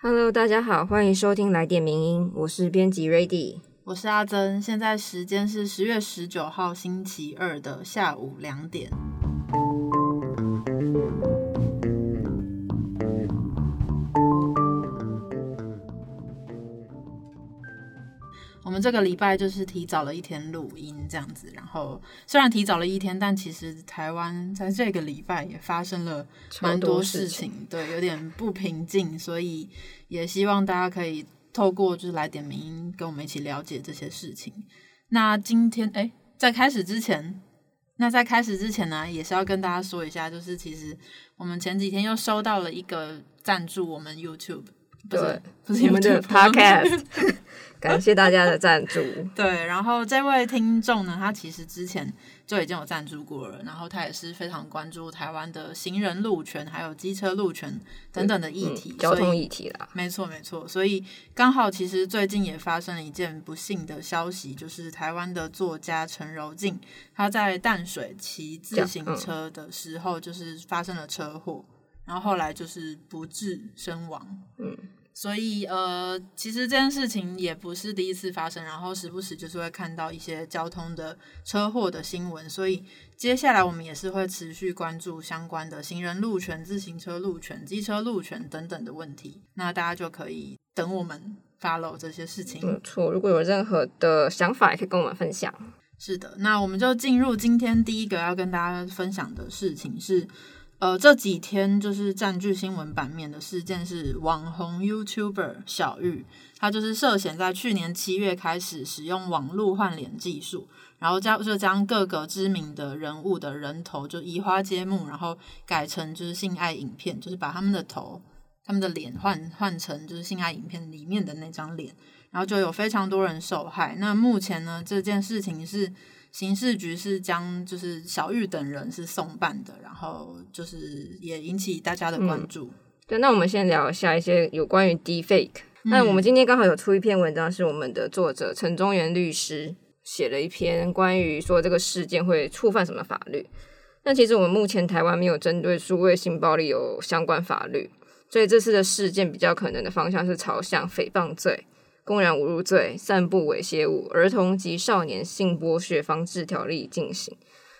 Hello，大家好，欢迎收听来电名音，我是编辑 Ready，我是阿珍，现在时间是十月十九号星期二的下午两点。们这个礼拜就是提早了一天录音这样子，然后虽然提早了一天，但其实台湾在这个礼拜也发生了蛮多事情，对，有点不平静，所以也希望大家可以透过就是来点名音，跟我们一起了解这些事情。那今天哎，在开始之前，那在开始之前呢，也是要跟大家说一下，就是其实我们前几天又收到了一个赞助我们 YouTube。不是，不是我们的 Podcast，感谢大家的赞助。对，然后这位听众呢，他其实之前就已经有赞助过了，然后他也是非常关注台湾的行人路权还有机车路权等等的议题，交通议题啦。没错，没错。所以刚好，其实最近也发生了一件不幸的消息，就是台湾的作家陈柔静，他在淡水骑自行车的时候，就是发生了车祸，然后后来就是不治身亡。嗯。所以，呃，其实这件事情也不是第一次发生，然后时不时就是会看到一些交通的车祸的新闻。所以，接下来我们也是会持续关注相关的行人路权、自行车路权、机车路权等等的问题。那大家就可以等我们 follow 这些事情。没错，如果有任何的想法，也可以跟我们分享。是的，那我们就进入今天第一个要跟大家分享的事情是。呃，这几天就是占据新闻版面的事件是网红 YouTuber 小玉，他就是涉嫌在去年七月开始使用网络换脸技术，然后将就将各个知名的人物的人头就移花接木，然后改成就是性爱影片，就是把他们的头、他们的脸换换成就是性爱影片里面的那张脸，然后就有非常多人受害。那目前呢，这件事情是。刑事局是将就是小玉等人是送办的，然后就是也引起大家的关注。对，那我们先聊一下一些有关于 Deepfake。那我们今天刚好有出一篇文章，是我们的作者陈中原律师写了一篇关于说这个事件会触犯什么法律。那其实我们目前台湾没有针对数位性暴力有相关法律，所以这次的事件比较可能的方向是朝向诽谤罪。公然侮辱罪、散布猥亵物、儿童及少年性剥削防治条例进行，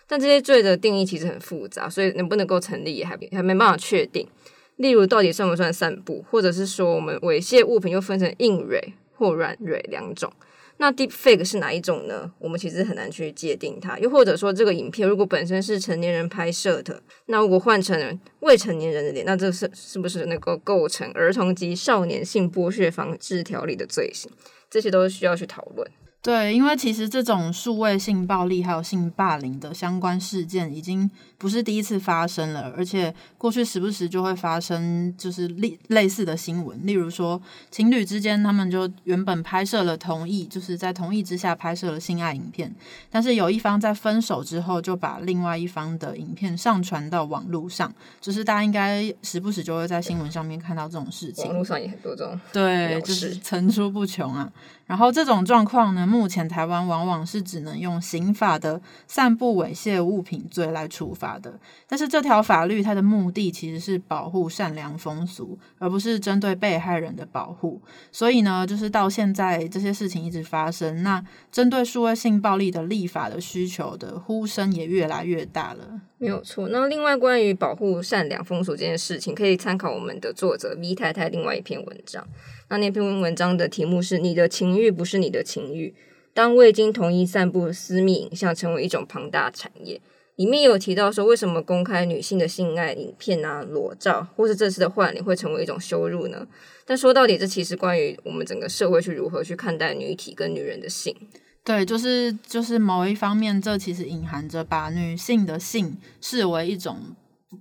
但这些罪的定义其实很复杂，所以能不能够成立也还还没办法确定。例如，到底算不算散布，或者是说我们猥亵物品又分成硬蕊或软蕊两种。那 deep fake 是哪一种呢？我们其实很难去界定它。又或者说，这个影片如果本身是成年人拍摄的，那如果换成未成年人的脸，那这是是不是能够构成儿童及少年性剥削防治条例的罪行？这些都是需要去讨论。对，因为其实这种数位性暴力还有性霸凌的相关事件，已经不是第一次发生了，而且过去时不时就会发生，就是类类似的新闻。例如说，情侣之间他们就原本拍摄了同意，就是在同意之下拍摄了性爱影片，但是有一方在分手之后，就把另外一方的影片上传到网络上，就是大家应该时不时就会在新闻上面看到这种事情。网络上也很多这种，对，就是层出不穷啊。然后这种状况呢，目前台湾往往是只能用刑法的散布猥亵物品罪来处罚的。但是这条法律它的目的其实是保护善良风俗，而不是针对被害人的保护。所以呢，就是到现在这些事情一直发生，那针对数位性暴力的立法的需求的呼声也越来越大了。没有错。那另外关于保护善良风俗这件事情，可以参考我们的作者 V 太太另外一篇文章。那那篇文章的题目是“你的情欲不是你的情欲”，当未经同意散布私密影像成为一种庞大产业，里面有提到说，为什么公开女性的性爱影片啊、裸照，或是这次的换脸会成为一种羞辱呢？但说到底，这其实关于我们整个社会去如何去看待女体跟女人的性。对，就是就是某一方面，这其实隐含着把女性的性视为一种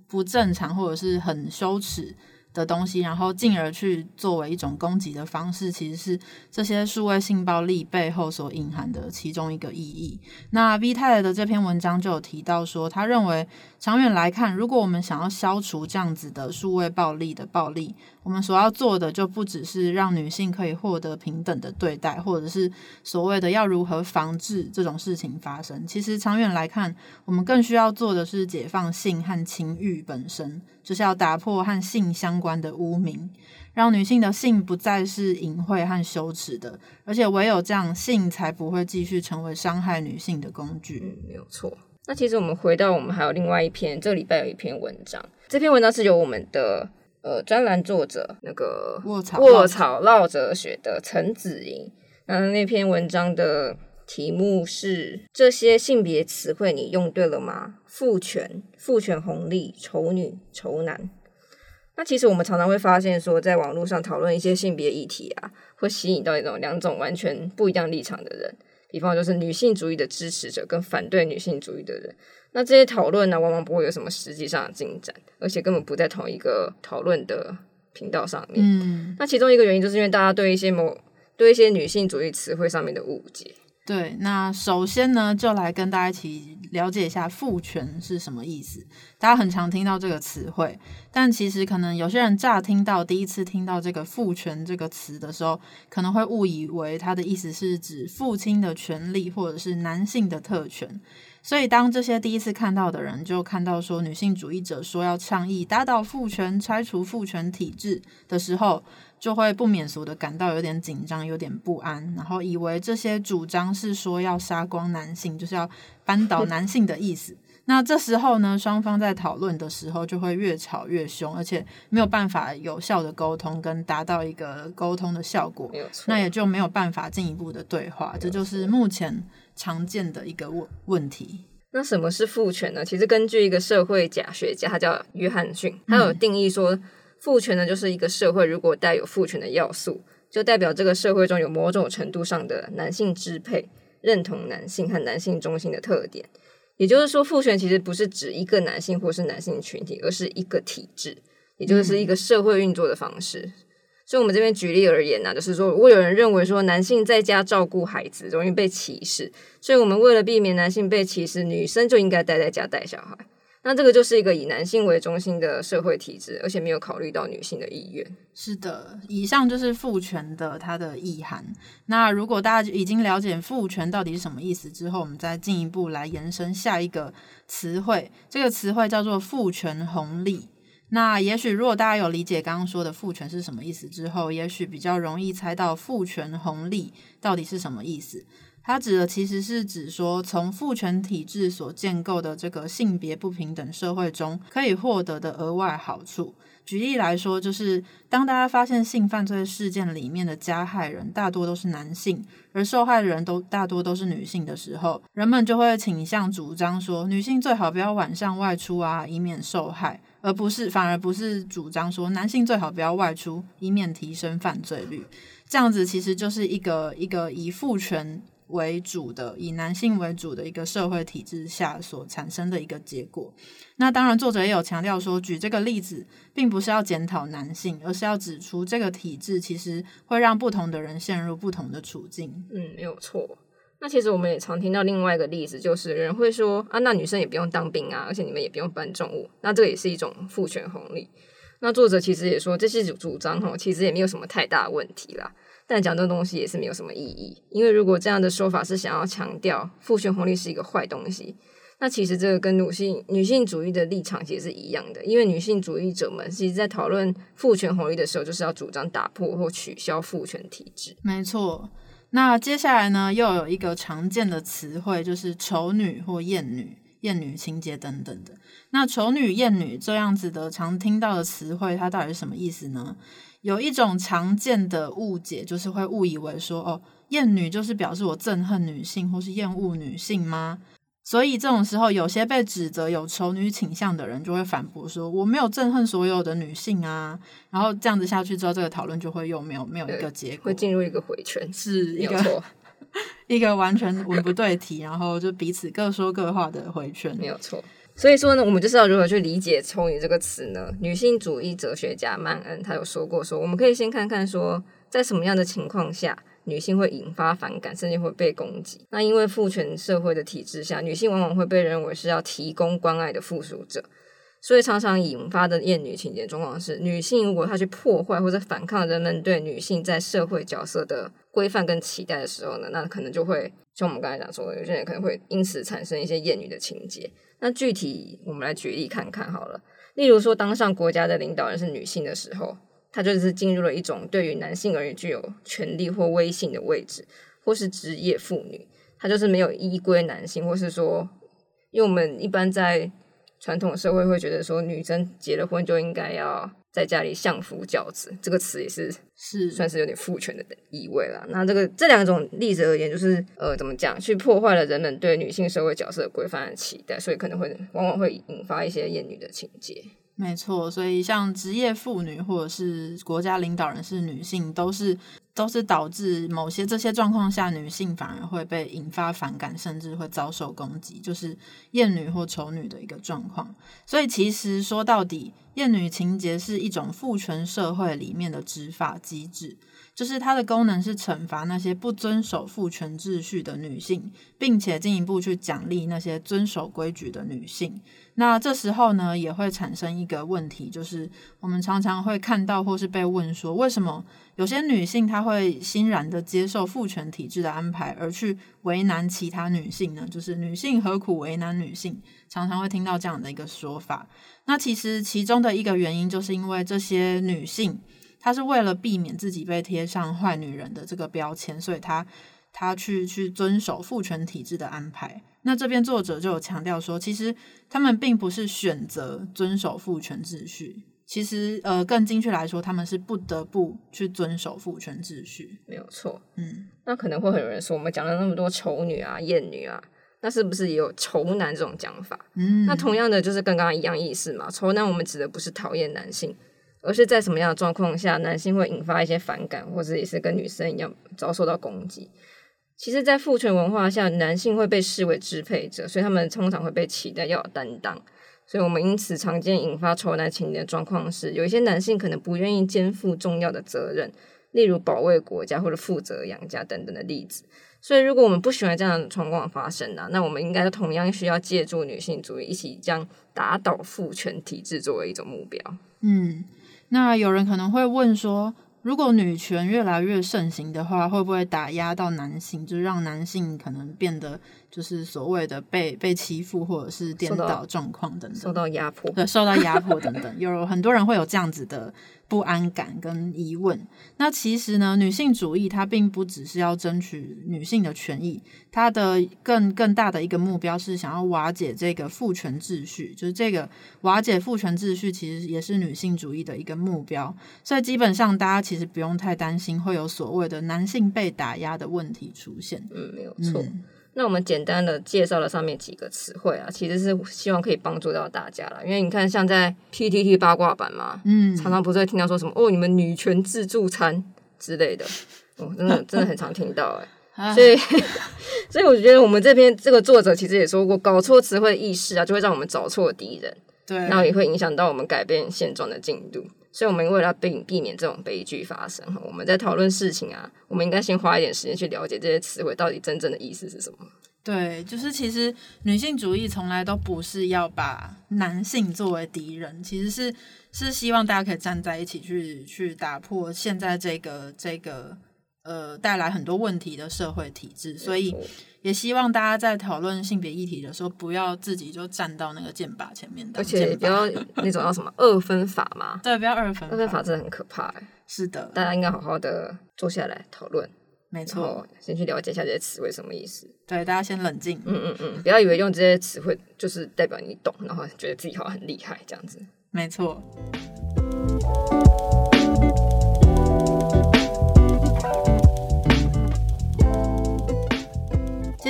不正常或者是很羞耻。的东西，然后进而去作为一种攻击的方式，其实是这些数位性暴力背后所隐含的其中一个意义。那 V 太的这篇文章就有提到说，他认为长远来看，如果我们想要消除这样子的数位暴力的暴力，我们所要做的就不只是让女性可以获得平等的对待，或者是所谓的要如何防治这种事情发生。其实长远来看，我们更需要做的是解放性和情欲本身，就是要打破和性相关的污名。让女性的性不再是隐晦和羞耻的，而且唯有这样，性才不会继续成为伤害女性的工具。嗯，没有错。那其实我们回到我们还有另外一篇，这个礼拜有一篇文章，这篇文章是由我们的呃专栏作者那个卧草卧草绕哲学的陈子莹，那那篇文章的题目是这些性别词汇你用对了吗？父权、父权红利、丑女、丑男。那其实我们常常会发现说，在网络上讨论一些性别议题啊，会吸引到一种两种完全不一样立场的人。比方就是女性主义的支持者跟反对女性主义的人，那这些讨论呢，往往不会有什么实际上的进展，而且根本不在同一个讨论的频道上面。嗯，那其中一个原因就是因为大家对一些某对一些女性主义词汇上面的误解。对，那首先呢，就来跟大家一起了解一下父权是什么意思。大家很常听到这个词汇，但其实可能有些人乍听到第一次听到这个父权这个词的时候，可能会误以为它的意思是指父亲的权利或者是男性的特权。所以，当这些第一次看到的人就看到说女性主义者说要倡议打倒父权、拆除父权体制的时候，就会不免俗的感到有点紧张、有点不安，然后以为这些主张是说要杀光男性，就是要扳倒男性的意思。那这时候呢，双方在讨论的时候就会越吵越凶，而且没有办法有效的沟通跟达到一个沟通的效果，那也就没有办法进一步的对话。这就是目前常见的一个问问题。那什么是父权呢？其实根据一个社会假学家，他叫约翰逊，他有定义说。父权呢，就是一个社会如果带有父权的要素，就代表这个社会中有某种程度上的男性支配、认同男性和男性中心的特点。也就是说，父权其实不是指一个男性或是男性群体，而是一个体制，也就是一个社会运作的方式。所以，我们这边举例而言呢，就是说，如果有人认为说男性在家照顾孩子容易被歧视，所以我们为了避免男性被歧视，女生就应该待在家带小孩。那这个就是一个以男性为中心的社会体制，而且没有考虑到女性的意愿。是的，以上就是父权的它的意涵。那如果大家已经了解父权到底是什么意思之后，我们再进一步来延伸下一个词汇。这个词汇叫做父权红利。那也许如果大家有理解刚刚说的父权是什么意思之后，也许比较容易猜到父权红利到底是什么意思。它指的其实是指说，从父权体制所建构的这个性别不平等社会中可以获得的额外好处。举例来说，就是当大家发现性犯罪事件里面的加害人大多都是男性，而受害人都大多都是女性的时候，人们就会倾向主张说，女性最好不要晚上外出啊，以免受害，而不是反而不是主张说，男性最好不要外出，以免提升犯罪率。这样子其实就是一个一个以父权。为主的以男性为主的一个社会体制下所产生的一个结果。那当然，作者也有强调说，举这个例子并不是要检讨男性，而是要指出这个体制其实会让不同的人陷入不同的处境。嗯，没有错。那其实我们也常听到另外一个例子，就是人会说啊，那女生也不用当兵啊，而且你们也不用搬重物，那这个也是一种父权红利。那作者其实也说，这些主主张哈，其实也没有什么太大问题啦。但讲这东西也是没有什么意义，因为如果这样的说法是想要强调父权红利是一个坏东西，那其实这个跟女性女性主义的立场其实是一样的。因为女性主义者们其实，在讨论父权红利的时候，就是要主张打破或取消父权体制。没错。那接下来呢，又有一个常见的词汇，就是丑女或艳女、艳女情节等等的。那丑女、艳女这样子的常听到的词汇，它到底是什么意思呢？有一种常见的误解，就是会误以为说，哦，厌女就是表示我憎恨女性或是厌恶女性吗？所以这种时候，有些被指责有丑女倾向的人就会反驳说，我没有憎恨所有的女性啊。然后这样子下去之后，这个讨论就会又没有没有一个结果，会进入一个回圈，是一个 一个完全文不对题，然后就彼此各说各话的回圈，没有错。所以说呢，我们就是要如何去理解“丑女”这个词呢？女性主义哲学家曼恩他有说过，说我们可以先看看说，在什么样的情况下，女性会引发反感，甚至会被攻击。那因为父权社会的体制下，女性往往会被认为是要提供关爱的附属者，所以常常引发的厌女情节状况是，女性如果她去破坏或者反抗人们对女性在社会角色的规范跟期待的时候呢，那可能就会像我们刚才讲说，有些人可能会因此产生一些厌女的情节。那具体我们来举例看看好了。例如说，当上国家的领导人是女性的时候，他就是进入了一种对于男性而言具有权力或威信的位置，或是职业妇女，他就是没有依归男性，或是说，因为我们一般在传统社会会觉得说，女生结了婚就应该要在家里相夫教子，这个词也是是算是有点父权的意味了。那这个这两种例子而言，就是呃，怎么讲，去破坏了人们对女性社会角色规范的期待，所以可能会往往会引发一些厌女的情节。没错，所以像职业妇女或者是国家领导人是女性，都是都是导致某些这些状况下，女性反而会被引发反感，甚至会遭受攻击，就是厌女或丑女的一个状况。所以其实说到底，厌女情节是一种父权社会里面的执法机制，就是它的功能是惩罚那些不遵守父权秩序的女性，并且进一步去奖励那些遵守规矩的女性。那这时候呢，也会产生一个问题，就是我们常常会看到或是被问说，为什么有些女性她会欣然的接受父权体制的安排，而去为难其他女性呢？就是女性何苦为难女性？常常会听到这样的一个说法。那其实其中的一个原因，就是因为这些女性，她是为了避免自己被贴上坏女人的这个标签，所以她她去去遵守父权体制的安排。那这边作者就有强调说，其实他们并不是选择遵守父权秩序，其实呃更精确来说，他们是不得不去遵守父权秩序。没有错，嗯，那可能会很有人说，我们讲了那么多丑女啊、艳女啊，那是不是也有丑男这种讲法？嗯，那同样的就是跟刚刚一样意思嘛。丑男我们指的不是讨厌男性，而是在什么样的状况下，男性会引发一些反感，或者也是跟女生一样遭受到攻击。其实，在父权文化下，男性会被视为支配者，所以他们通常会被期待要有担当。所以我们因此常见引发仇男情节的状况是，有一些男性可能不愿意肩负重要的责任，例如保卫国家或者负责养家等等的例子。所以，如果我们不喜欢这样的状况发生呢，那我们应该同样需要借助女性主义一起将打倒父权体制作为一种目标。嗯，那有人可能会问说，如果女权越来越盛行的话，会不会打压到男性，就让男性可能变得就是所谓的被被欺负或者是颠倒状况等等，受到压迫，对，受到压迫等等，有很多人会有这样子的不安感跟疑问。那其实呢，女性主义它并不只是要争取女性的权益，它的更更大的一个目标是想要瓦解这个父权秩序，就是这个瓦解父权秩序，其实也是女性主义的一个目标。所以基本上大家其实不用太担心会有所谓的男性被打压的问题出现。嗯，没有错。嗯那我们简单的介绍了上面几个词汇啊，其实是希望可以帮助到大家了。因为你看，像在 PTT 八卦版嘛，嗯，常常不是会听到说什么哦，你们女权自助餐之类的，哦，真的真的很常听到 哎、啊所以，所以我觉得我们这边这个作者其实也说过，搞错词汇意识啊，就会让我们找错敌人，对，然后也会影响到我们改变现状的进度。所以，我们为了避避免这种悲剧发生，我们在讨论事情啊，我们应该先花一点时间去了解这些词汇到底真正的意思是什么。对，就是其实女性主义从来都不是要把男性作为敌人，其实是是希望大家可以站在一起去去打破现在这个这个呃带来很多问题的社会体制，所以也希望大家在讨论性别议题的时候，不要自己就站到那个剑靶前面的而且不要 那种要什么二分法嘛，对，不要二分二分法真的很可怕欸，是的，大家应该好好的坐下来讨论，没错，先去了解一下这些词汇什么意思。对，大家先冷静，嗯嗯嗯，不要以为用这些词汇就是代表你懂，然后觉得自己好像很厉害这样子。没错。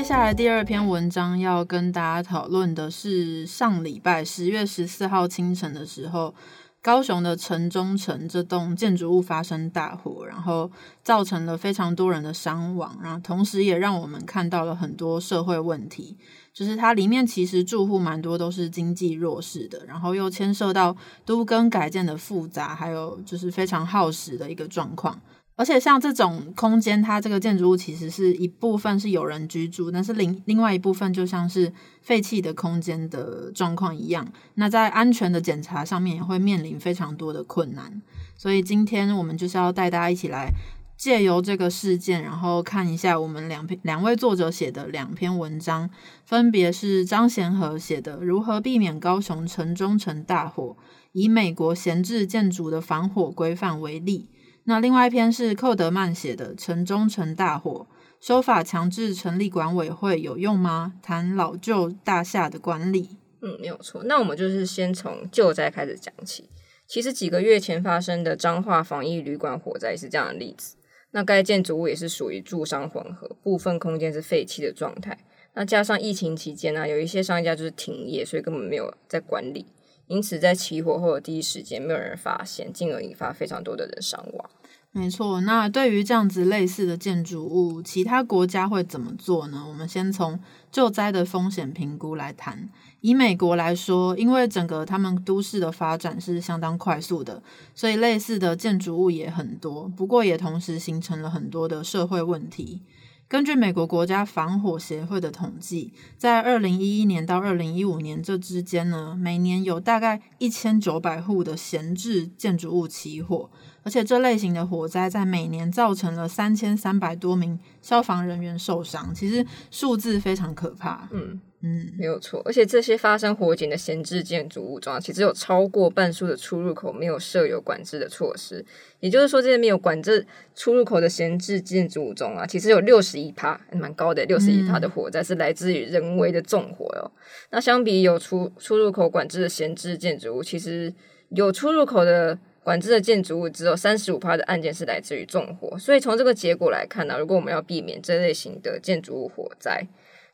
接下来第二篇文章要跟大家讨论的是上礼拜十月十四号清晨的时候，高雄的城中城这栋建筑物发生大火，然后造成了非常多人的伤亡，然后同时也让我们看到了很多社会问题。就是它里面其实住户蛮多都是经济弱势的，然后又牵涉到都更改建的复杂，还有就是非常耗时的一个状况。而且像这种空间，它这个建筑物其实是一部分是有人居住，但是另另外一部分就像是废弃的空间的状况一样。那在安全的检查上面也会面临非常多的困难。所以今天我们就是要带大家一起来借由这个事件，然后看一下我们两篇两位作者写的两篇文章，分别是张贤和写的《如何避免高雄城中城大火》，以美国闲置建筑的防火规范为例。那另外一篇是寇德曼写的《城中城大火》，修法强制成立管委会有用吗？谈老旧大厦的管理。嗯，没有错。那我们就是先从救灾开始讲起。其实几个月前发生的彰化防疫旅馆火灾是这样的例子。那该建筑物也是属于住商混合，部分空间是废弃的状态。那加上疫情期间呢，有一些商家就是停业，所以根本没有在管理，因此在起火后的第一时间没有人发现，进而引发非常多的人伤亡。没错，那对于这样子类似的建筑物，其他国家会怎么做呢？我们先从救灾的风险评估来谈。以美国来说，因为整个他们都市的发展是相当快速的，所以类似的建筑物也很多。不过也同时形成了很多的社会问题。根据美国国家防火协会的统计，在二零一一年到二零一五年这之间呢，每年有大概一千九百户的闲置建筑物起火。而且这类型的火灾在每年造成了三千三百多名消防人员受伤，其实数字非常可怕。嗯嗯，没有错。而且这些发生火警的闲置建筑物中，其实有超过半数的出入口没有设有管制的措施。也就是说，这些没有管制出入口的闲置建筑物中啊，其实有六十一趴，蛮高的，六十一趴的火灾是来自于人为的纵火哦。那相比有出出入口管制的闲置建筑物，其实有出入口的。管制的建筑物只有三十五趴的案件是来自于纵火，所以从这个结果来看呢，如果我们要避免这类型的建筑物火灾，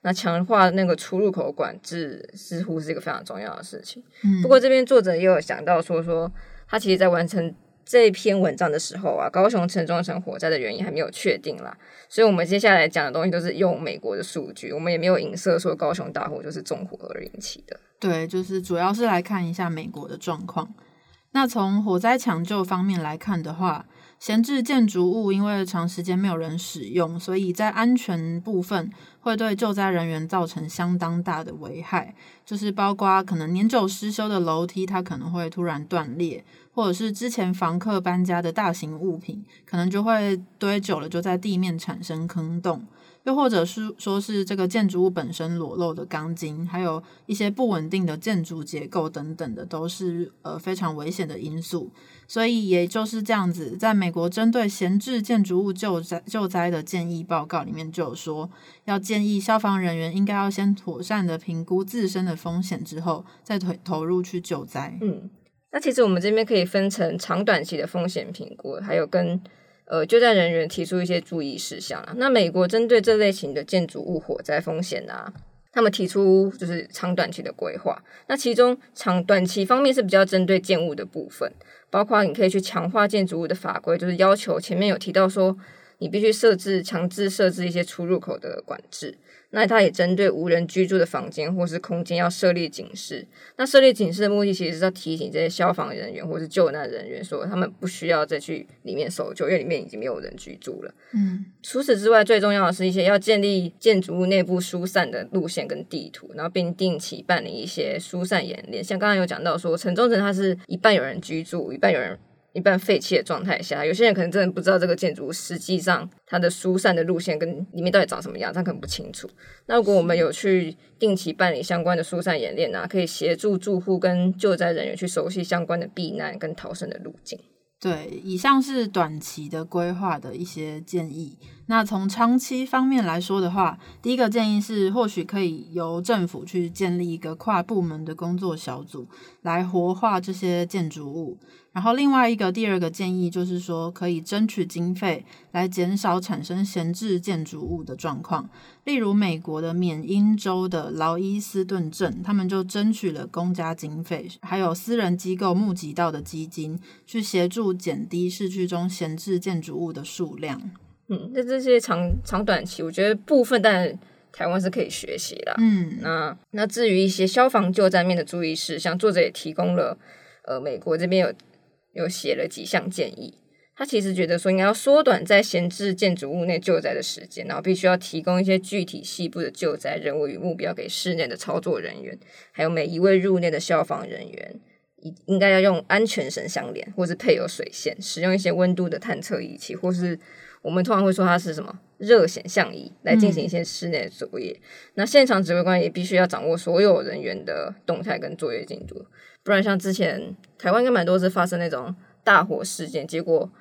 那强化那个出入口管制似乎是一个非常重要的事情。嗯，不过这边作者也有想到说，说他其实在完成这篇文章的时候啊，高雄城中城火灾的原因还没有确定啦，所以我们接下来讲的东西都是用美国的数据，我们也没有影射说高雄大火就是纵火而引起的。对，就是主要是来看一下美国的状况。那从火灾抢救方面来看的话，闲置建筑物因为长时间没有人使用，所以在安全部分会对救灾人员造成相当大的危害，就是包括可能年久失修的楼梯，它可能会突然断裂，或者是之前房客搬家的大型物品，可能就会堆久了就在地面产生坑洞。又或者是说是这个建筑物本身裸露的钢筋，还有一些不稳定的建筑结构等等的，都是呃非常危险的因素。所以也就是这样子，在美国针对闲置建筑物救灾救灾的建议报告里面就有说，要建议消防人员应该要先妥善的评估自身的风险之后，再投投入去救灾。嗯，那其实我们这边可以分成长短期的风险评估，还有跟。呃，救灾人员提出一些注意事项啊。那美国针对这类型的建筑物火灾风险啊，他们提出就是长短期的规划。那其中长短期方面是比较针对建物的部分，包括你可以去强化建筑物的法规，就是要求前面有提到说，你必须设置强制设置一些出入口的管制。那它也针对无人居住的房间或是空间要设立警示。那设立警示的目的，其实是要提醒这些消防人员或是救难人员，说他们不需要再去里面搜救，因为里面已经没有人居住了。嗯。除此之外，最重要的是一些要建立建筑物内部疏散的路线跟地图，然后并定期办理一些疏散演练。像刚刚有讲到说，城中城它是一半有人居住，一半有人。一般废弃的状态下，有些人可能真的不知道这个建筑实际上它的疏散的路线跟里面到底长什么样，他可能不清楚。那如果我们有去定期办理相关的疏散演练啊，可以协助住户跟救灾人员去熟悉相关的避难跟逃生的路径。对，以上是短期的规划的一些建议。那从长期方面来说的话，第一个建议是，或许可以由政府去建立一个跨部门的工作小组，来活化这些建筑物。然后另外一个第二个建议就是说，可以争取经费来减少产生闲置建筑物的状况。例如美国的缅因州的劳伊斯顿镇，他们就争取了公家经费，还有私人机构募集到的基金，去协助减低市区中闲置建筑物的数量。嗯，那这些长长短期，我觉得部分但台湾是可以学习的。嗯，那那至于一些消防救灾面的注意事项，作者也提供了，呃，美国这边有。有写了几项建议，他其实觉得说应该要缩短在闲置建筑物内救灾的时间，然后必须要提供一些具体细部的救灾任务与目标给室内的操作人员，还有每一位入内的消防人员，应应该要用安全绳相连，或是配有水线，使用一些温度的探测仪器，或是我们通常会说它是什么热显像仪来进行一些室内的作业。那现场指挥官也必须要掌握所有人员的动态跟作业进度。不然像之前台湾应该蛮多次发生那种大火事件，结果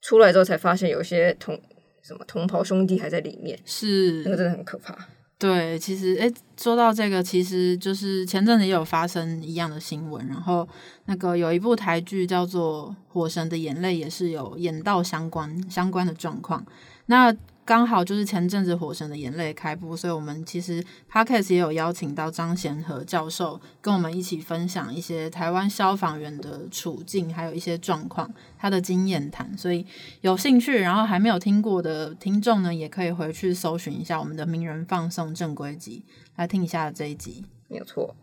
出来之后才发现有些同什么同袍兄弟还在里面，是那个真的很可怕。对，其实诶，说到这个，其实就是前阵子也有发生一样的新闻，然后那个有一部台剧叫做《火神的眼泪》，也是有演到相关相关的状况。那刚好就是前阵子《火神的眼泪》开播，所以我们其实 podcast 也有邀请到张贤和教授跟我们一起分享一些台湾消防员的处境，还有一些状况，他的经验谈。所以有兴趣，然后还没有听过的听众呢，也可以回去搜寻一下我们的名人放送正规集，来听一下这一集。没有错。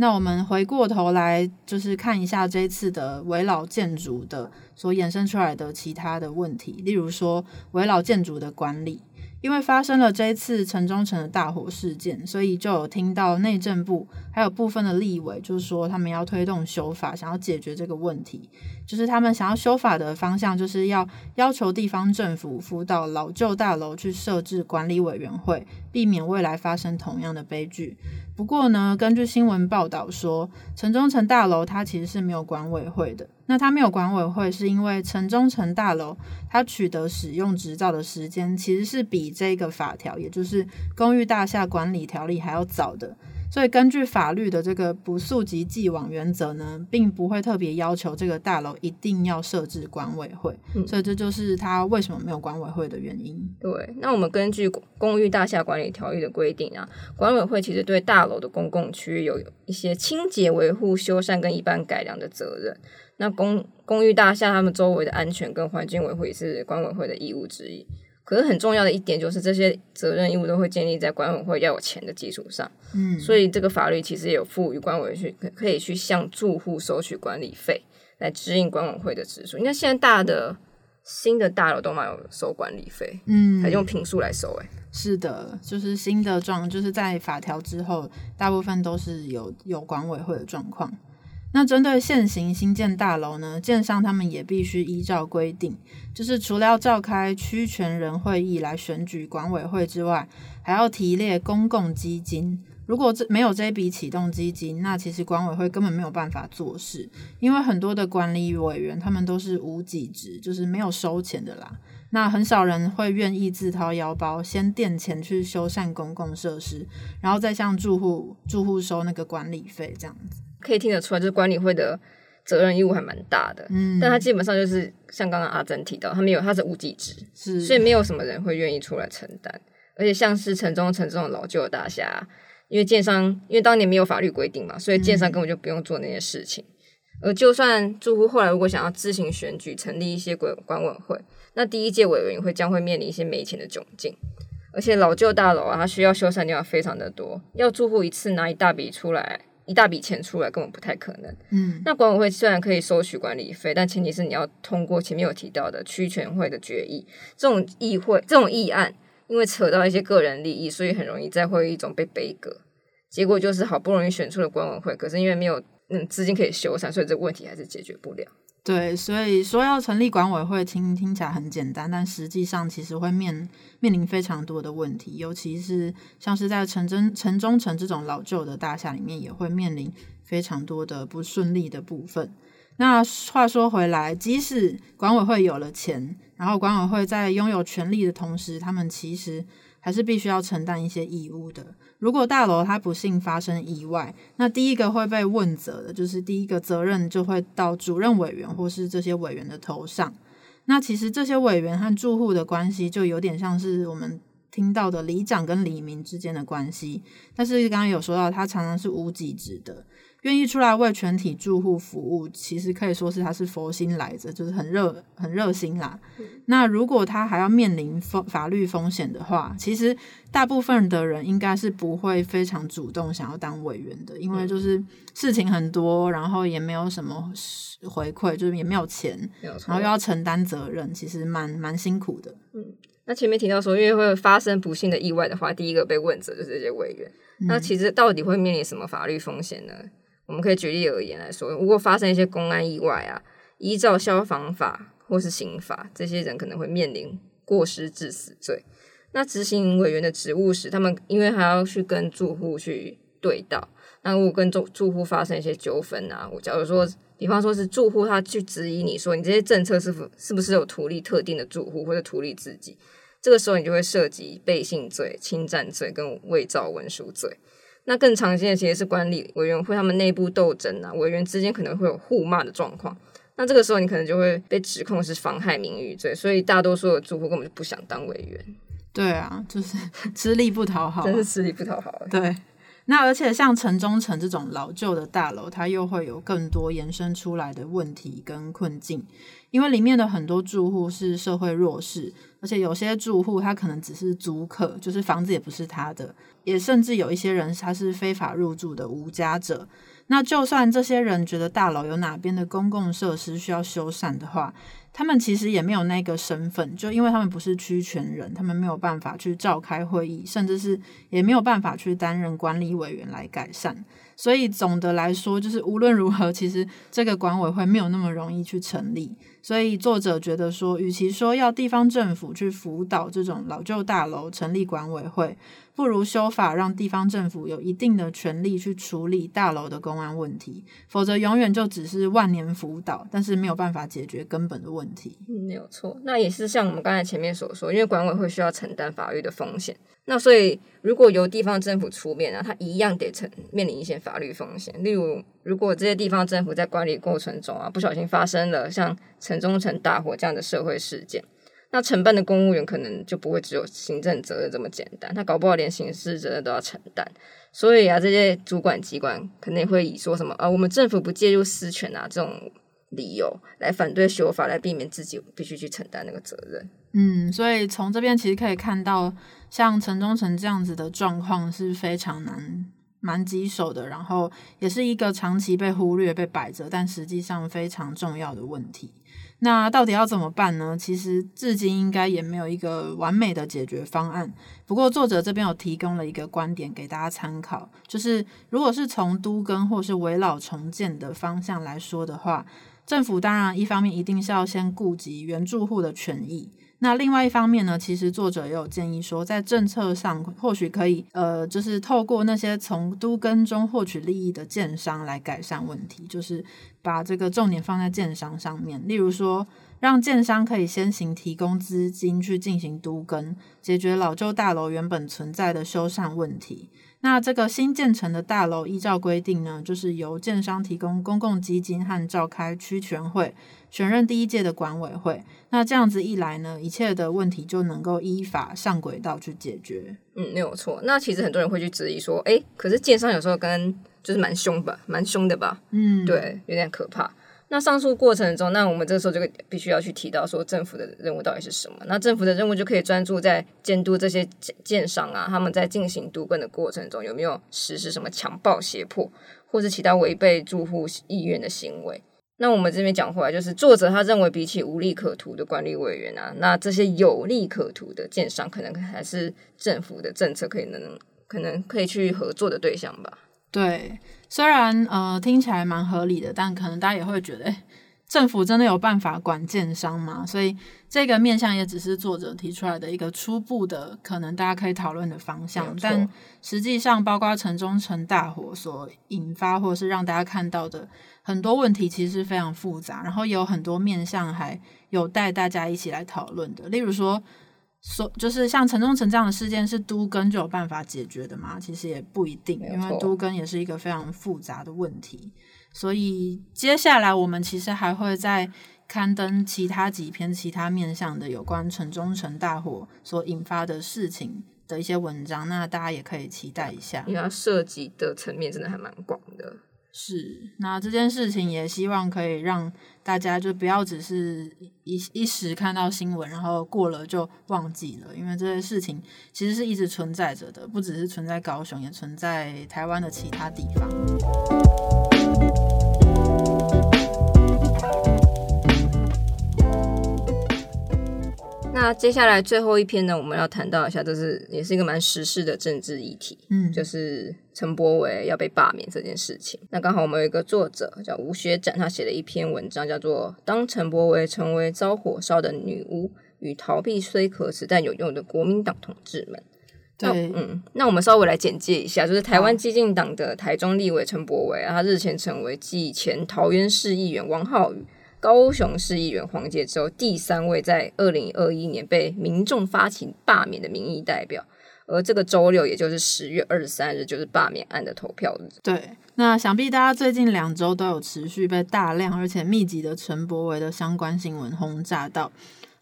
那我们回过头来，就是看一下这一次的围绕建筑的所衍生出来的其他的问题，例如说围绕建筑的管理。因为发生了这一次城中城的大火事件，所以就有听到内政部还有部分的立委，就是说他们要推动修法，想要解决这个问题。就是他们想要修法的方向，就是要要求地方政府辅导老旧大楼去设置管理委员会，避免未来发生同样的悲剧。不过呢，根据新闻报道说，城中城大楼它其实是没有管委会的。那它没有管委会，是因为城中城大楼它取得使用执照的时间其实是比这个法条，也就是公寓大厦管理条例还要早的。所以根据法律的这个不溯及既往原则呢，并不会特别要求这个大楼一定要设置管委会。所以这就是它为什么没有管委会的原因。对，那我们根据公寓大厦管理条例的规定啊，管委会其实对大楼的公共区域有一些清洁维护、修缮跟一般改良的责任。那公公寓大厦他们周围的安全跟环境维护也是管委会的义务之一。可是很重要的一点就是，这些责任义务都会建立在管委会要有钱的基础上。嗯，所以这个法律其实也有赋予管委会去可以去向住户收取管理费，来支应管委会的支出。你看现在大的新的大楼都蛮有收管理费，嗯，还用平数来收。哎，是的，就是新的状，就是在法条之后，大部分都是有有管委会的状况。那针对现行新建大楼呢，建商他们也必须依照规定，就是除了要召开区权人会议来选举管委会之外，还要提列公共基金。如果这没有这笔启动基金，那其实管委会根本没有办法做事，因为很多的管理委员他们都是无给职，就是没有收钱的啦。那很少人会愿意自掏腰包先垫钱去修缮公共设施，然后再向住户住户收那个管理费这样子。可以听得出来，就是管理会的责任义务还蛮大的，嗯，但他基本上就是像刚刚阿珍提到，他没有他是无给职，是，所以没有什么人会愿意出来承担。而且像是城中城这种老旧的大厦，因为建商因为当年没有法律规定嘛，所以建商根本就不用做那些事情。而就算住户后来如果想要自行选举成立一些管管委会，那第一届委员会将会面临一些没钱的窘境。而且老旧大楼啊，它需要修缮地方非常的多，要住户一次拿一大笔出来。一大笔钱出来根本不太可能。嗯，那管委会虽然可以收取管理费，但前提是你要通过前面有提到的区全会的决议。这种议会这种议案，因为扯到一些个人利益，所以很容易在会议中被背格。结果就是好不容易选出了管委会，可是因为没有嗯资金可以修缮，所以这个问题还是解决不了。对，所以说要成立管委会，听听起来很简单，但实际上其实会面面临非常多的问题，尤其是像是在城中城中城这种老旧的大厦里面，也会面临非常多的不顺利的部分。那话说回来，即使管委会有了钱，然后管委会在拥有权力的同时，他们其实还是必须要承担一些义务的。如果大楼它不幸发生意外，那第一个会被问责的，就是第一个责任就会到主任委员或是这些委员的头上。那其实这些委员和住户的关系就有点像是我们听到的里长跟里民之间的关系，但是刚刚有说到，他常常是无给职的。愿意出来为全体住户服务，其实可以说是他是佛心来着，就是很热很热心啦。那如果他还要面临风法律风险的话，其实大部分的人应该是不会非常主动想要当委员的，因为就是事情很多，然后也没有什么回馈，就是也没有钱，然后又要承担责任，其实蛮蛮辛苦的。嗯，那前面提到说，因为会发生不幸的意外的话，第一个被问责就是这些委员。那其实到底会面临什么法律风险呢？我们可以举例而言来说，如果发生一些公安意外啊，依照消防法或是刑法，这些人可能会面临过失致死罪。那执行委员的职务时，他们因为还要去跟住户去对到。那如果跟住住户发生一些纠纷啊，我假如说，比方说是住户他去质疑你说你这些政策是否是不是有图利特定的住户或者图利自己，这个时候你就会涉及背信罪、侵占罪跟伪造文书罪。那更常见的其实是管理委员会他们内部斗争啊，委员之间可能会有互骂的状况。那这个时候你可能就会被指控是妨害名誉罪，所以大多数的住户根本就不想当委员。对啊，就是 吃力不讨好，真是吃力不讨好。对。那而且像城中城这种老旧的大楼，它又会有更多延伸出来的问题跟困境，因为里面的很多住户是社会弱势，而且有些住户他可能只是租客，就是房子也不是他的，也甚至有一些人他是非法入住的无家者。那就算这些人觉得大楼有哪边的公共设施需要修缮的话，他们其实也没有那个身份，就因为他们不是区权人，他们没有办法去召开会议，甚至是也没有办法去担任管理委员来改善。所以总的来说，就是无论如何，其实这个管委会没有那么容易去成立。所以作者觉得说，与其说要地方政府去辅导这种老旧大楼成立管委会，不如修法让地方政府有一定的权利去处理大楼的公安问题。否则，永远就只是万年辅导，但是没有办法解决根本的问题。没有错。那也是像我们刚才前面所说，因为管委会需要承担法律的风险。那所以，如果由地方政府出面啊，他一样得承面临一些法律风险。例如，如果这些地方政府在管理过程中啊，不小心发生了像城中城大火这样的社会事件，那承办的公务员可能就不会只有行政责任这么简单，他搞不好连刑事责任都要承担。所以啊，这些主管机关肯定会以说什么啊，我们政府不介入私权啊这种理由来反对修法，来避免自己必须去承担那个责任。嗯，所以从这边其实可以看到。像城中城这样子的状况是非常难、蛮棘手的，然后也是一个长期被忽略、被摆着，但实际上非常重要的问题。那到底要怎么办呢？其实至今应该也没有一个完美的解决方案。不过作者这边有提供了一个观点给大家参考，就是如果是从都更或是围老重建的方向来说的话，政府当然一方面一定是要先顾及原住户的权益。那另外一方面呢，其实作者也有建议说，在政策上或许可以，呃，就是透过那些从都根中获取利益的建商来改善问题，就是把这个重点放在建商上面，例如说，让建商可以先行提供资金去进行都根，解决老旧大楼原本存在的修缮问题。那这个新建成的大楼，依照规定呢，就是由建商提供公共基金和召开区全会，选任第一届的管委会。那这样子一来呢，一切的问题就能够依法上轨道去解决。嗯，没有错。那其实很多人会去质疑说，哎，可是建商有时候跟就是蛮凶吧，蛮凶的吧？嗯，对，有点可怕。那上述过程中，那我们这个时候就必须要去提到说，政府的任务到底是什么？那政府的任务就可以专注在监督这些建商啊，他们在进行督根的过程中有没有实施什么强暴、胁迫，或是其他违背住户意愿的行为。那我们这边讲回来，就是作者他认为，比起无利可图的管理委员啊，那这些有利可图的建商，可能还是政府的政策可以能可能可以去合作的对象吧。对。虽然呃听起来蛮合理的，但可能大家也会觉得，哎，政府真的有办法管建商吗？所以这个面向也只是作者提出来的一个初步的，可能大家可以讨论的方向。但实际上，包括城中城大火所引发，或是让大家看到的很多问题，其实是非常复杂，然后有很多面向还有待大家一起来讨论的。例如说。说就是像城中城这样的事件，是都根就有办法解决的吗？其实也不一定，因为都根也是一个非常复杂的问题。所以接下来我们其实还会再刊登其他几篇其他面向的有关城中城大火所引发的事情的一些文章，那大家也可以期待一下，因为它涉及的层面真的还蛮广的。是，那这件事情也希望可以让大家就不要只是一一时看到新闻，然后过了就忘记了，因为这些事情其实是一直存在着的，不只是存在高雄，也存在台湾的其他地方。那接下来最后一篇呢，我们要谈到一下，就是也是一个蛮时事的政治议题，嗯，就是陈柏维要被罢免这件事情。那刚好我们有一个作者叫吴学展，他写了一篇文章，叫做《当陈柏维成为遭火烧的女巫与逃避虽可耻但有用的国民党同志们》。对，嗯，那我们稍微来简介一下，就是台湾激进党的台中立委陈柏伟啊，他日前成为继前桃园市议员王浩宇、高雄市议员黄杰之后，第三位在二零二一年被民众发起罢免的民意代表。而这个周六，也就是十月二十三日，就是罢免案的投票日。对，那想必大家最近两周都有持续被大量而且密集的陈柏维的相关新闻轰炸到，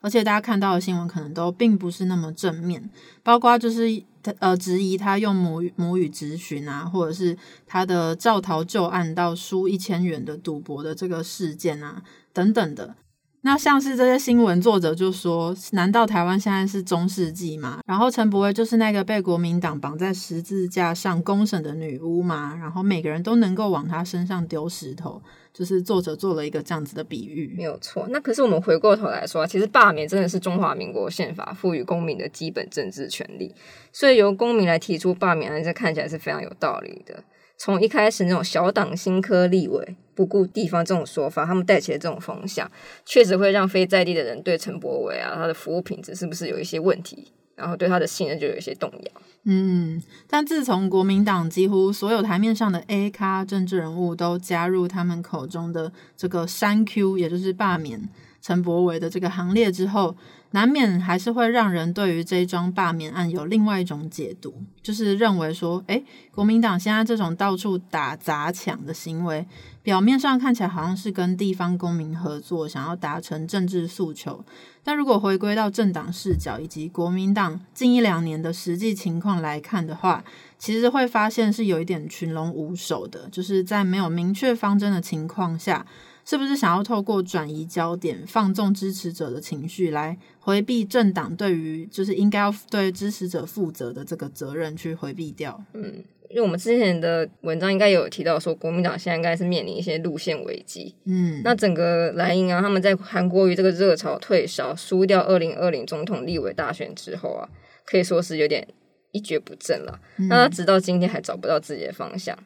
而且大家看到的新闻可能都并不是那么正面，包括就是呃质疑他用母语母语咨询啊，或者是他的造逃旧案到输一千元的赌博的这个事件啊等等的。那像是这些新闻作者就说：“难道台湾现在是中世纪吗？”然后陈伯威就是那个被国民党绑在十字架上公审的女巫吗？然后每个人都能够往她身上丢石头，就是作者做了一个这样子的比喻，没有错。那可是我们回过头来说，其实罢免真的是中华民国宪法赋予公民的基本政治权利，所以由公民来提出罢免，这看起来是非常有道理的。从一开始那种小党新科立委不顾地方这种说法，他们带起的这种风向，确实会让非在地的人对陈柏伟啊他的服务品质是不是有一些问题，然后对他的信任就有一些动摇。嗯，但自从国民党几乎所有台面上的 A 咖政治人物都加入他们口中的这个三 Q，也就是罢免陈柏伟的这个行列之后。难免还是会让人对于这一桩罢免案有另外一种解读，就是认为说，诶，国民党现在这种到处打砸抢的行为，表面上看起来好像是跟地方公民合作，想要达成政治诉求，但如果回归到政党视角以及国民党近一两年的实际情况来看的话，其实会发现是有一点群龙无首的，就是在没有明确方针的情况下。是不是想要透过转移焦点、放纵支持者的情绪，来回避政党对于就是应该要对支持者负责的这个责任，去回避掉？嗯，因为我们之前的文章应该有提到说，国民党现在应该是面临一些路线危机。嗯，那整个蓝营啊，他们在韩国瑜这个热潮退烧、输掉二零二零总统立委大选之后啊，可以说是有点一蹶不振了。那他直到今天还找不到自己的方向。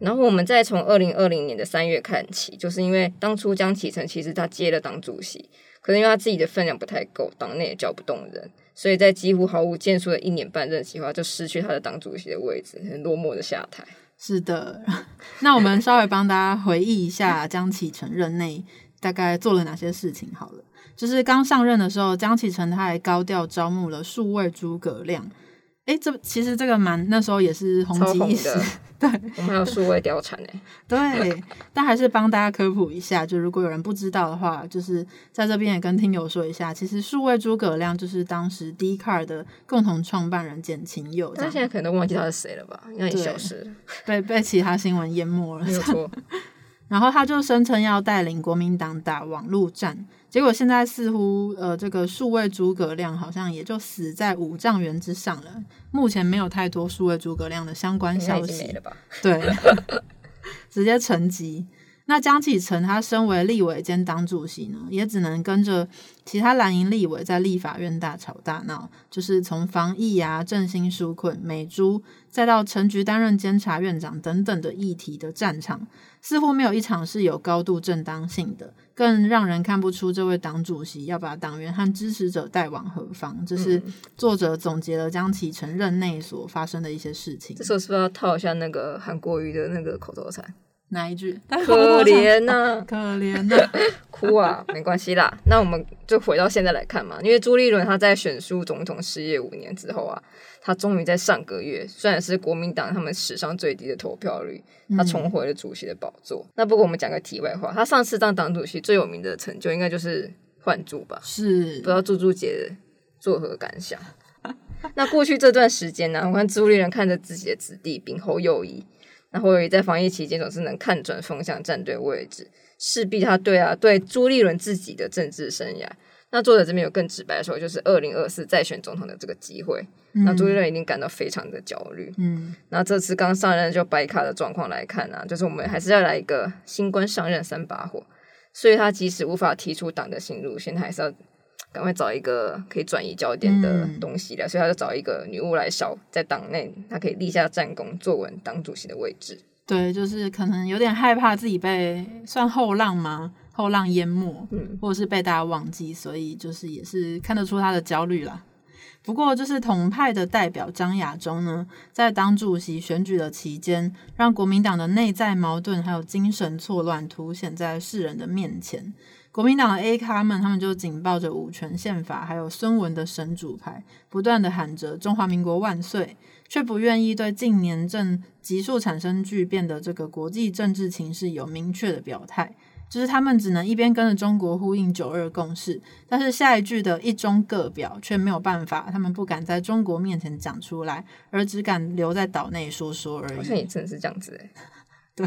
然后我们再从二零二零年的三月看起，就是因为当初江启臣其实他接了党主席，可是因为他自己的分量不太够，党内也叫不动人，所以在几乎毫无建树的一年半任期后，就失去他的党主席的位置，很落寞的下台。是的，那我们稍微帮大家回忆一下江启臣任内大概做了哪些事情好了。就是刚上任的时候，江启臣他还高调招募了数位诸葛亮。哎，这其实这个蛮那时候也是红极一时，对，我们还有数位貂蝉哎，对，但还是帮大家科普一下，就如果有人不知道的话，就是在这边也跟听友说一下，其实数位诸葛亮就是当时 D Car 的共同创办人简晴佑，他现在可能都忘记他是谁了吧，应该消失了，被被其他新闻淹没了，没有错。然后他就声称要带领国民党打网络战，结果现在似乎呃这个数位诸葛亮好像也就死在五丈原之上了。目前没有太多数位诸葛亮的相关消息，对，直接沉寂。那江启臣他身为立委兼党主席呢，也只能跟着其他蓝营立委在立法院大吵大闹，就是从防疫啊、振兴纾困、美猪，再到陈局担任监察院长等等的议题的战场，似乎没有一场是有高度正当性的，更让人看不出这位党主席要把党员和支持者带往何方。这是作者总结了江启臣任内所发生的一些事情。这时候是不是要套一下那个韩国瑜的那个口头禅？哪一句？可怜呐，可怜呐，哭啊，没关系啦。那我们就回到现在来看嘛，因为朱立伦他在选书总统失业五年之后啊，他终于在上个月，虽然是国民党他们史上最低的投票率，他重回了主席的宝座。那不过我们讲个题外话，他上次当党主席最有名的成就，应该就是换柱吧？是，不知道猪猪姐作何感想？那过去这段时间呢，我看朱立伦看着自己的子弟兵侯友谊。那或者在防疫期间总是能看准风向站对位置，势必他对啊对朱立伦自己的政治生涯，那作者这边有更直白的说，就是二零二四再选总统的这个机会，那朱立伦一定感到非常的焦虑。嗯，那这次刚上任就白卡的状况来看呢，就是我们还是要来一个新官上任三把火，所以他即使无法提出党的新路线，他还是要。赶快找一个可以转移焦点的东西了，所以他就找一个女巫来烧，在党内他可以立下战功，坐稳党主席的位置。对，就是可能有点害怕自己被算后浪吗？后浪淹没，嗯，或者是被大家忘记，所以就是也是看得出他的焦虑啦。不过，就是统派的代表张亚中呢，在党主席选举的期间，让国民党的内在矛盾还有精神错乱凸显在世人的面前。国民党的 A 咖们，他们就紧抱着五权宪法还有孙文的神主牌，不断的喊着“中华民国万岁”，却不愿意对近年正急速产生巨变的这个国际政治情势有明确的表态。就是他们只能一边跟着中国呼应九二共识，但是下一句的一中各表却没有办法，他们不敢在中国面前讲出来，而只敢留在岛内说说而已。好像也真的是这样子哎。对。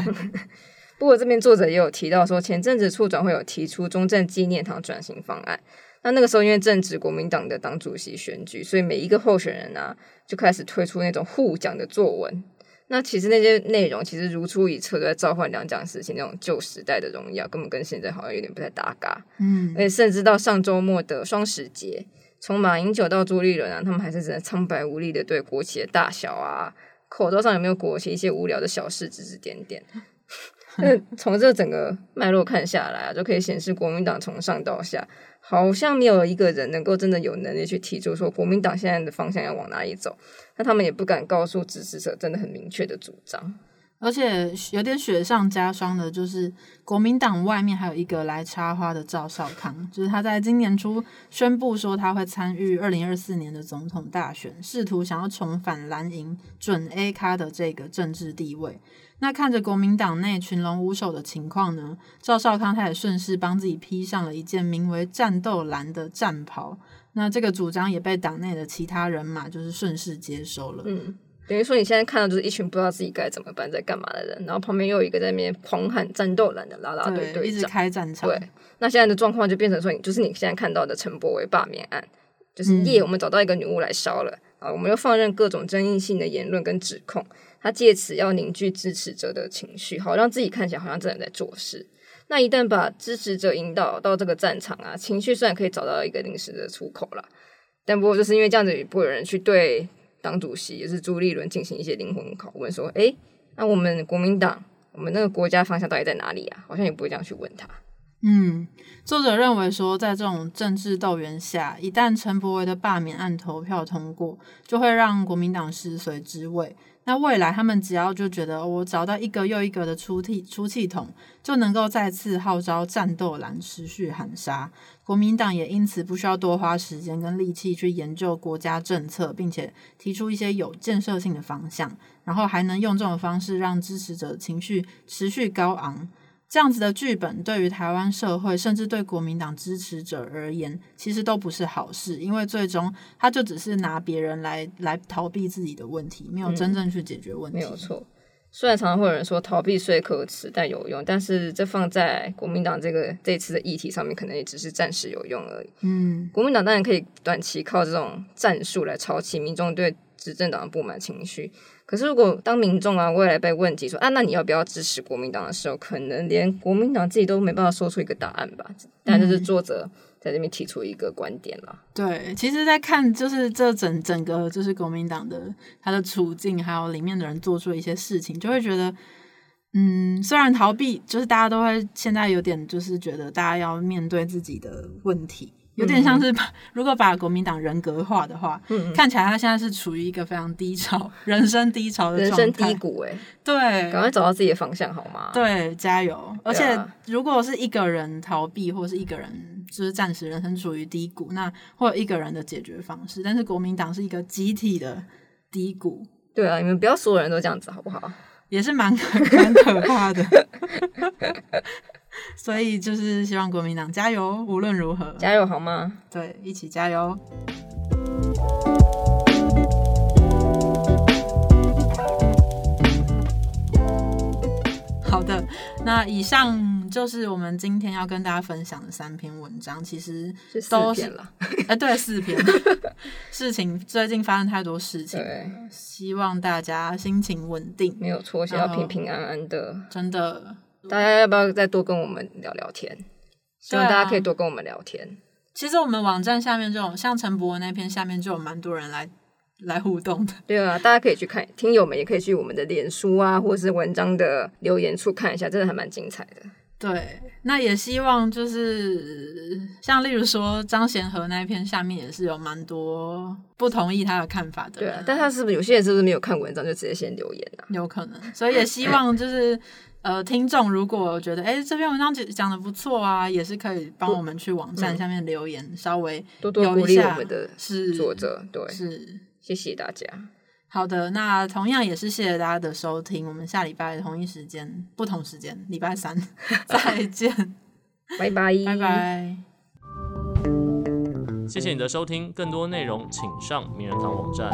不过这边作者也有提到说，前阵子处长会有提出中正纪念堂转型方案。那那个时候因为正值国民党的党主席选举，所以每一个候选人啊就开始推出那种互讲的作文。那其实那些内容其实如出一辙，都在召唤两蒋时期那种旧时代的荣耀，根本跟现在好像有点不太搭嘎。嗯，而且甚至到上周末的双十节，从马英九到朱立伦啊，他们还是只能苍白无力的对国旗的大小啊、口罩上有没有国旗一些无聊的小事指指点点。那从这整个脉络看下来啊，就可以显示国民党从上到下好像没有一个人能够真的有能力去提出说国民党现在的方向要往哪里走。那他们也不敢告诉支持者真的很明确的主张，而且有点雪上加霜的，就是国民党外面还有一个来插花的赵少康，就是他在今年初宣布说他会参与二零二四年的总统大选，试图想要重返蓝营准 A 咖的这个政治地位。那看着国民党内群龙无首的情况呢，赵少康他也顺势帮自己披上了一件名为“战斗蓝”的战袍。那这个主张也被党内的其他人马就是顺势接收了。嗯，等于说你现在看到就是一群不知道自己该怎么办、在干嘛的人，然后旁边又有一个在那边狂喊“战斗蓝”的拉拉队队长，一直开战场。对，那现在的状况就变成说，你就是你现在看到的陈柏惟罢免案，就是夜我们找到一个女巫来烧了啊，我们又放任各种争议性的言论跟指控，他借此要凝聚支持者的情绪，好让自己看起来好像真的在做事。那一旦把支持者引导到这个战场啊，情绪虽然可以找到一个临时的出口了，但不过就是因为这样子，也不会有人去对党主席也是朱立伦进行一些灵魂拷问，说：“哎，那我们国民党，我们那个国家方向到底在哪里啊？”好像也不会这样去问他。嗯，作者认为说，在这种政治斗源下，一旦陈伯维的罢免案投票通过，就会让国民党失随之位。那未来他们只要就觉得我找到一个又一个的出气出气筒，就能够再次号召战斗蓝持续喊杀。国民党也因此不需要多花时间跟力气去研究国家政策，并且提出一些有建设性的方向，然后还能用这种方式让支持者情绪持续高昂。这样子的剧本对于台湾社会，甚至对国民党支持者而言，其实都不是好事，因为最终他就只是拿别人来来逃避自己的问题，没有真正去解决问题。没有错，虽然常常会有人说逃避虽可耻，但有用，但是这放在国民党这个这次的议题上面，可能也只是暂时有用而已。嗯，国民党当然可以短期靠这种战术来挑起民众对执政党的不满情绪。可是，如果当民众啊未来被问及说啊，那你要不要支持国民党的时候，可能连国民党自己都没办法说出一个答案吧。但这是作者在这边提出一个观点了。对，其实，在看就是这整整个就是国民党的他的处境，还有里面的人做出一些事情，就会觉得，嗯，虽然逃避，就是大家都会现在有点就是觉得大家要面对自己的问题。有点像是把如果把国民党人格化的话，看起来他现在是处于一个非常低潮、人生低潮的人生低谷。哎，对，赶快找到自己的方向好吗？对，加油！而且如果是一个人逃避，或是一个人就是暂时人生处于低谷，那会有一个人的解决方式。但是国民党是一个集体的低谷。对啊，你们不要所有人都这样子好不好？也是蛮蛮可怕的。所以就是希望国民党加油，无论如何加油好吗？对，一起加油。好的，那以上就是我们今天要跟大家分享的三篇文章，其实都是了。哎，对，四篇。事情最近发生太多事情，希望大家心情稳定，没有错，想要平平安安的，真的。大家要不要再多跟我们聊聊天？希望大家可以多跟我们聊天。其实我们网站下面这种像陈博文那篇下面就有蛮多人来来互动的。对啊，大家可以去看，听友们也可以去我们的脸书啊，或者是文章的留言处看一下，真的还蛮精彩的。对，那也希望就是像例如说张贤和那一篇下面也是有蛮多不同意他的看法的，对啊，但他是不是有些人是不是没有看文章就直接先留言啊？有可能，所以也希望就是呃，听众如果觉得哎、这篇文章讲讲的不错啊，也是可以帮我们去网站下面留言，稍微多多鼓励有一下我们的是作者，对，是。谢谢大家，好的，那同样也是谢谢大家的收听，我们下礼拜同一时间，不同时间，礼拜三 再见，拜拜，拜拜。谢谢你的收听，更多内容请上名人堂网站。